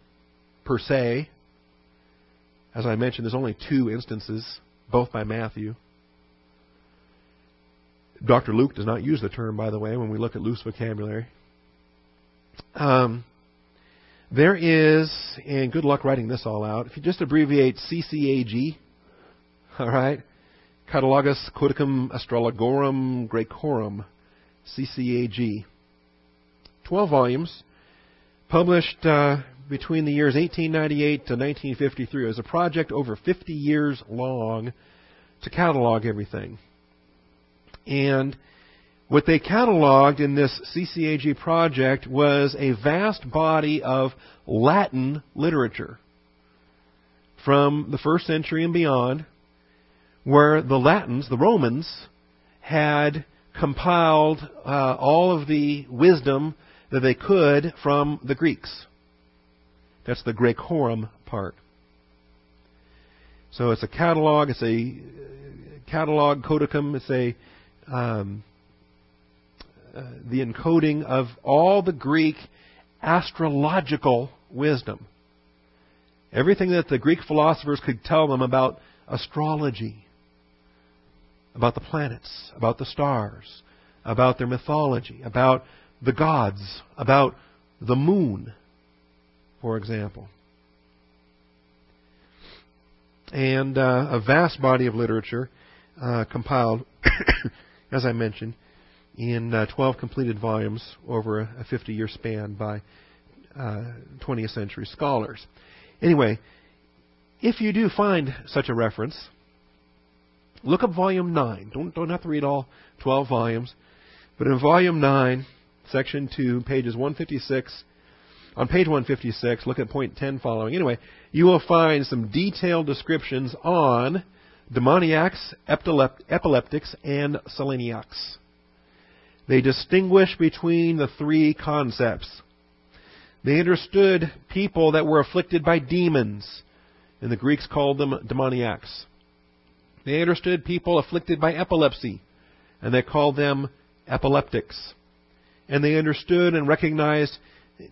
per se. As I mentioned, there's only two instances, both by Matthew. Dr. Luke does not use the term, by the way, when we look at Luke's vocabulary. Um, there is, and good luck writing this all out, if you just abbreviate CCAG, all right, Catalogus Codicum Astrologorum Graecorum, CCAG. 12 volumes, published uh, between the years 1898 to 1953. It was a project over 50 years long to catalog everything. And what they cataloged in this CCAG project was a vast body of Latin literature from the first century and beyond, where the Latins, the Romans, had compiled uh, all of the wisdom that they could from the Greeks. That's the Graecorum part. So it's a catalog. It's a catalog codicum. It's a um, uh, the encoding of all the Greek astrological wisdom. Everything that the Greek philosophers could tell them about astrology, about the planets, about the stars, about their mythology, about the gods, about the moon, for example. And uh, a vast body of literature uh, compiled, as I mentioned, in uh, 12 completed volumes over a 50 year span by 20th uh, century scholars. Anyway, if you do find such a reference, look up volume 9. Don't, don't have to read all 12 volumes. But in volume 9, section 2, pages 156. On page 156, look at point 10 following. Anyway, you will find some detailed descriptions on demoniacs, epileptics, and seleniacs. They distinguish between the three concepts. They understood people that were afflicted by demons, and the Greeks called them demoniacs. They understood people afflicted by epilepsy, and they called them epileptics. And they understood and recognized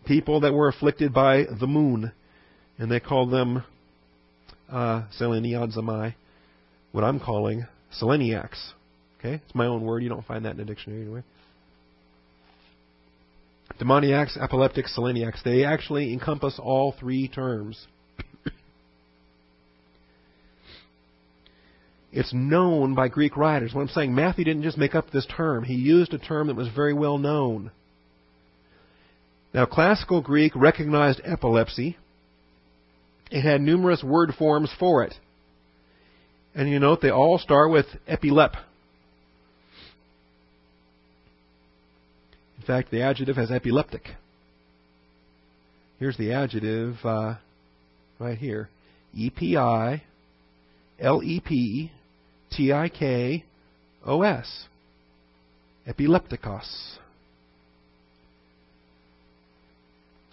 people that were afflicted by the moon, and they called them uh, seleniazomai, what I'm calling seleniacs. Okay, it's my own word. You don't find that in a dictionary anyway. Demoniacs, epileptics, seleniacs, they actually encompass all three terms. it's known by Greek writers. What I'm saying, Matthew didn't just make up this term. He used a term that was very well known. Now, classical Greek recognized epilepsy. It had numerous word forms for it. And you note they all start with epilep. In fact, the adjective has epileptic. Here's the adjective uh, right here E P I L E P T I K O S. Epileptikos.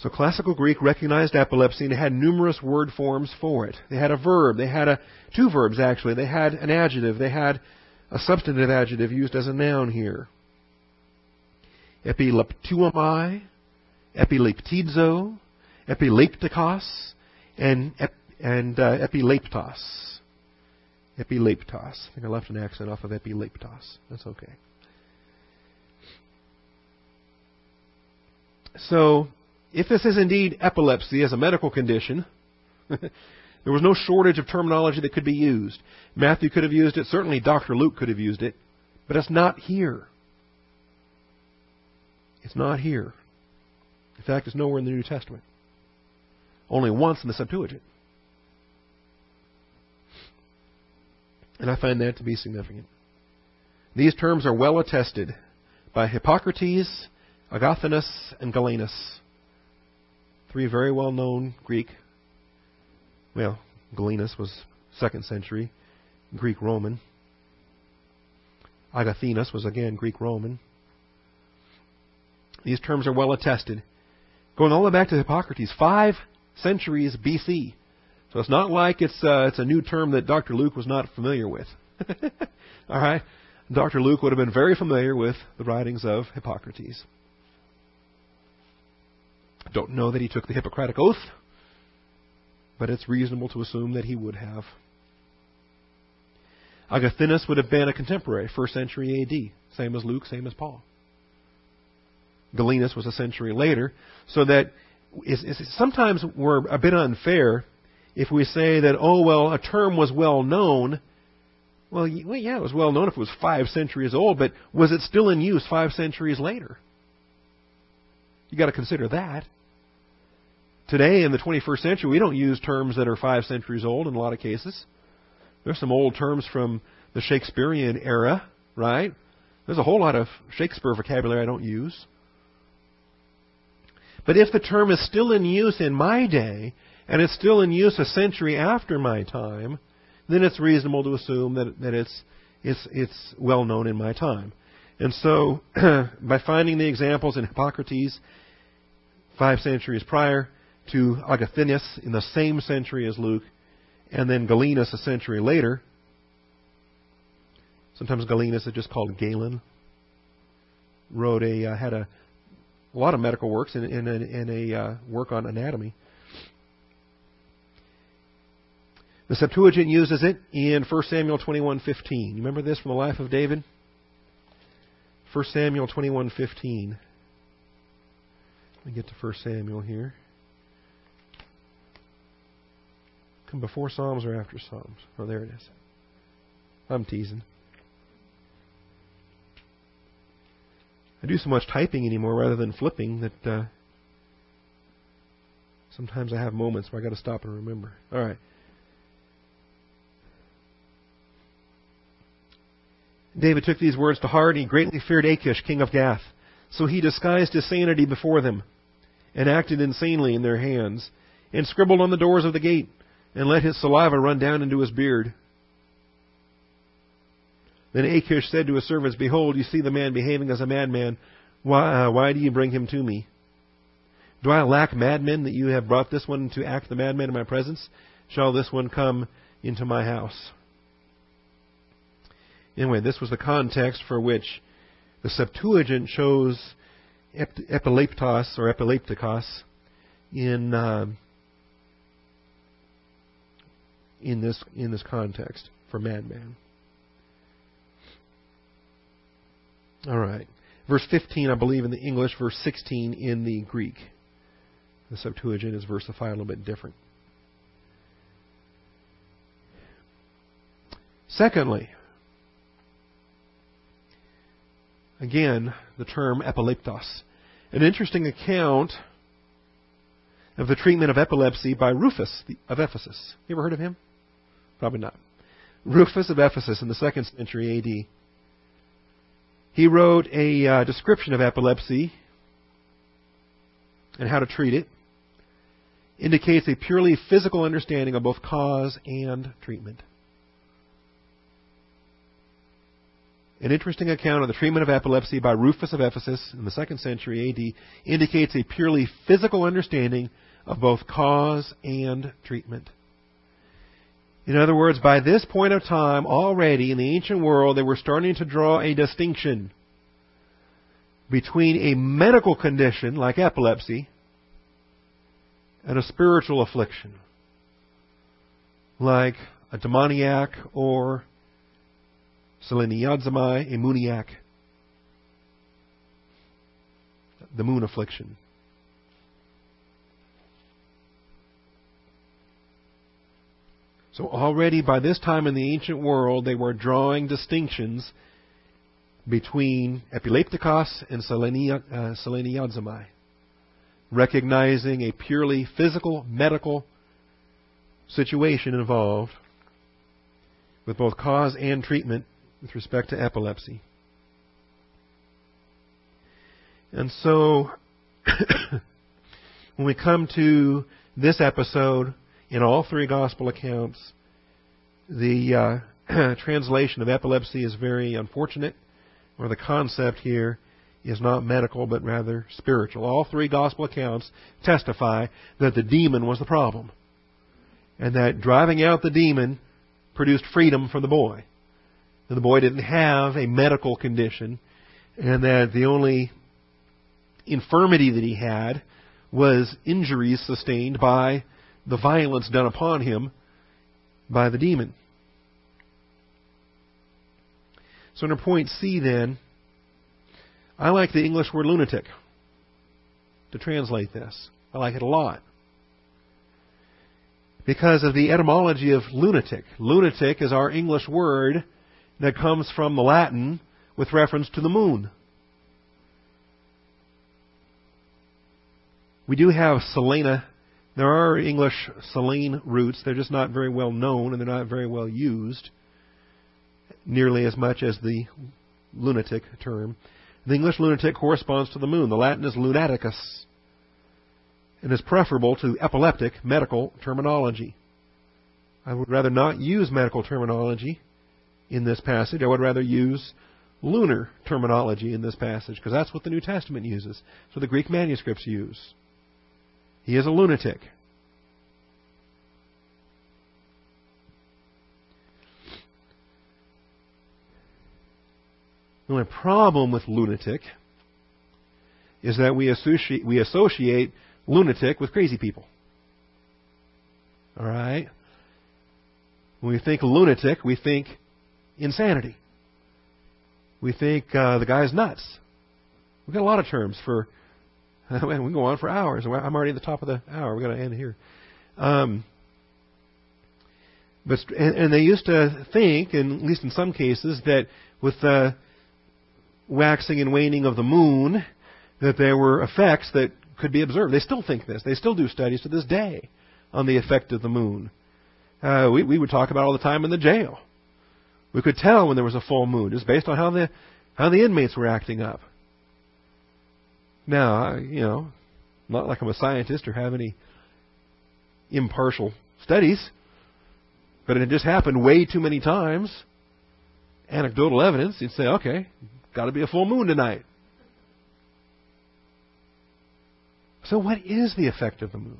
So classical Greek recognized epilepsy and had numerous word forms for it. They had a verb, they had a two verbs actually. They had an adjective, they had a substantive adjective used as a noun here. Epileptuomai, epileptizo, epileptikos, and and uh, epileptos. Epileptos. I think I left an accent off of epileptos. That's okay. So if this is indeed epilepsy as a medical condition, there was no shortage of terminology that could be used. Matthew could have used it, certainly Dr. Luke could have used it, but it's not here. It's not here. In fact, it's nowhere in the New Testament. Only once in the Septuagint. And I find that to be significant. These terms are well attested by Hippocrates, Agathinus, and Galenus. Three very well known Greek. Well, Galenus was second century Greek Roman. Agathinus was again Greek Roman. These terms are well attested. Going all the way back to Hippocrates, five centuries BC. So it's not like it's uh, it's a new term that Dr. Luke was not familiar with. all right, Dr. Luke would have been very familiar with the writings of Hippocrates. Don't know that he took the Hippocratic Oath, but it's reasonable to assume that he would have. Agathinus would have been a contemporary, first century AD, same as Luke, same as Paul. Galenus was a century later, so that is, is, sometimes we're a bit unfair if we say that, oh, well, a term was well known. Well, yeah, it was well known if it was five centuries old, but was it still in use five centuries later? You've got to consider that. Today, in the 21st century, we don't use terms that are five centuries old in a lot of cases. There's some old terms from the Shakespearean era, right? There's a whole lot of Shakespeare vocabulary I don't use. But if the term is still in use in my day, and it's still in use a century after my time, then it's reasonable to assume that, that it's, it's, it's well known in my time. And so, by finding the examples in Hippocrates, five centuries prior, to Agathinus in the same century as Luke, and then Galenus a century later. Sometimes Galenus is just called Galen. Wrote a uh, had a, a lot of medical works in a uh, work on anatomy. The Septuagint uses it in 1 Samuel 21:15. You remember this from the life of David? 1 Samuel 21:15. Let me get to 1 Samuel here. Come before Psalms or after Psalms? Oh, there it is. I'm teasing. I do so much typing anymore rather than flipping that uh, sometimes I have moments where I got to stop and remember. All right. David took these words to heart, and he greatly feared Achish, king of Gath. So he disguised his sanity before them, and acted insanely in their hands, and scribbled on the doors of the gate, and let his saliva run down into his beard. Then Achish said to his servants, Behold, you see the man behaving as a madman. Why, uh, why do you bring him to me? Do I lack madmen that you have brought this one to act the madman in my presence? Shall this one come into my house? Anyway, this was the context for which the Septuagint shows epileptos or epileptikos in uh, in this in this context for madman. All right. Verse 15, I believe, in the English, verse 16 in the Greek. The Septuagint is versified a little bit different. Secondly, again, the term epileptos. An interesting account of the treatment of epilepsy by Rufus of Ephesus. You ever heard of him? Probably not. Rufus of Ephesus in the second century AD. He wrote a uh, description of epilepsy and how to treat it. Indicates a purely physical understanding of both cause and treatment. An interesting account of the treatment of epilepsy by Rufus of Ephesus in the second century AD indicates a purely physical understanding of both cause and treatment. In other words, by this point of time, already in the ancient world, they were starting to draw a distinction between a medical condition like epilepsy and a spiritual affliction like a demoniac or seleniazomai, a mooniac, the moon affliction. So already by this time in the ancient world, they were drawing distinctions between epileptikos and seleniazomai, uh, recognizing a purely physical, medical situation involved with both cause and treatment with respect to epilepsy. And so, when we come to this episode, in all three gospel accounts, the uh, translation of epilepsy is very unfortunate, or the concept here is not medical but rather spiritual. All three gospel accounts testify that the demon was the problem, and that driving out the demon produced freedom for the boy. And the boy didn't have a medical condition, and that the only infirmity that he had was injuries sustained by the violence done upon him by the demon. So under point C then, I like the English word lunatic to translate this. I like it a lot. Because of the etymology of lunatic. Lunatic is our English word that comes from the Latin with reference to the moon. We do have Selena there are English saline roots. They're just not very well known and they're not very well used nearly as much as the lunatic term. The English lunatic corresponds to the moon. The Latin is lunaticus and is preferable to epileptic medical terminology. I would rather not use medical terminology in this passage. I would rather use lunar terminology in this passage because that's what the New Testament uses. So the Greek manuscripts use. He is a lunatic. The only problem with lunatic is that we associate, we associate lunatic with crazy people. All right? When we think lunatic, we think insanity. We think uh, the guy's nuts. We've got a lot of terms for we can go on for hours. I'm already at the top of the hour. We're going to end here. Um, but and, and, they used to think, and at least in some cases, that with the waxing and waning of the moon, that there were effects that could be observed. They still think this. They still do studies to this day on the effect of the moon. Uh, we, we would talk about all the time in the jail. We could tell when there was a full moon just based on how the how the inmates were acting up. Now, you know, not like I'm a scientist or have any impartial studies, but it just happened way too many times. Anecdotal evidence, you'd say, okay, got to be a full moon tonight. So, what is the effect of the moon?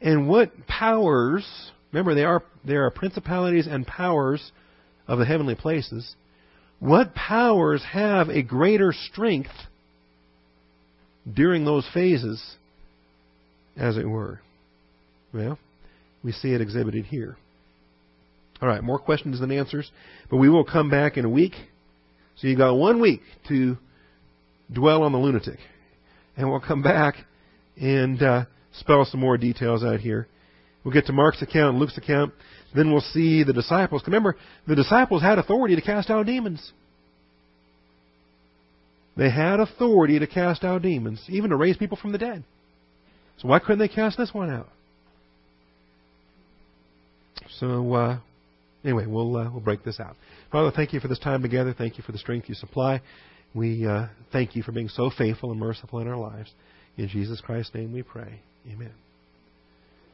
And what powers, remember, they are, they are principalities and powers of the heavenly places, what powers have a greater strength during those phases, as it were? Well, we see it exhibited here. All right, more questions than answers, but we will come back in a week. So you've got one week to dwell on the lunatic, and we'll come back and uh, spell some more details out here. We'll get to Mark's account, Luke's account. Then we'll see the disciples. Remember, the disciples had authority to cast out demons. They had authority to cast out demons, even to raise people from the dead. So why couldn't they cast this one out? So uh, anyway, we'll uh, we'll break this out. Father, thank you for this time together. Thank you for the strength you supply. We uh, thank you for being so faithful and merciful in our lives. In Jesus Christ's name we pray. Amen.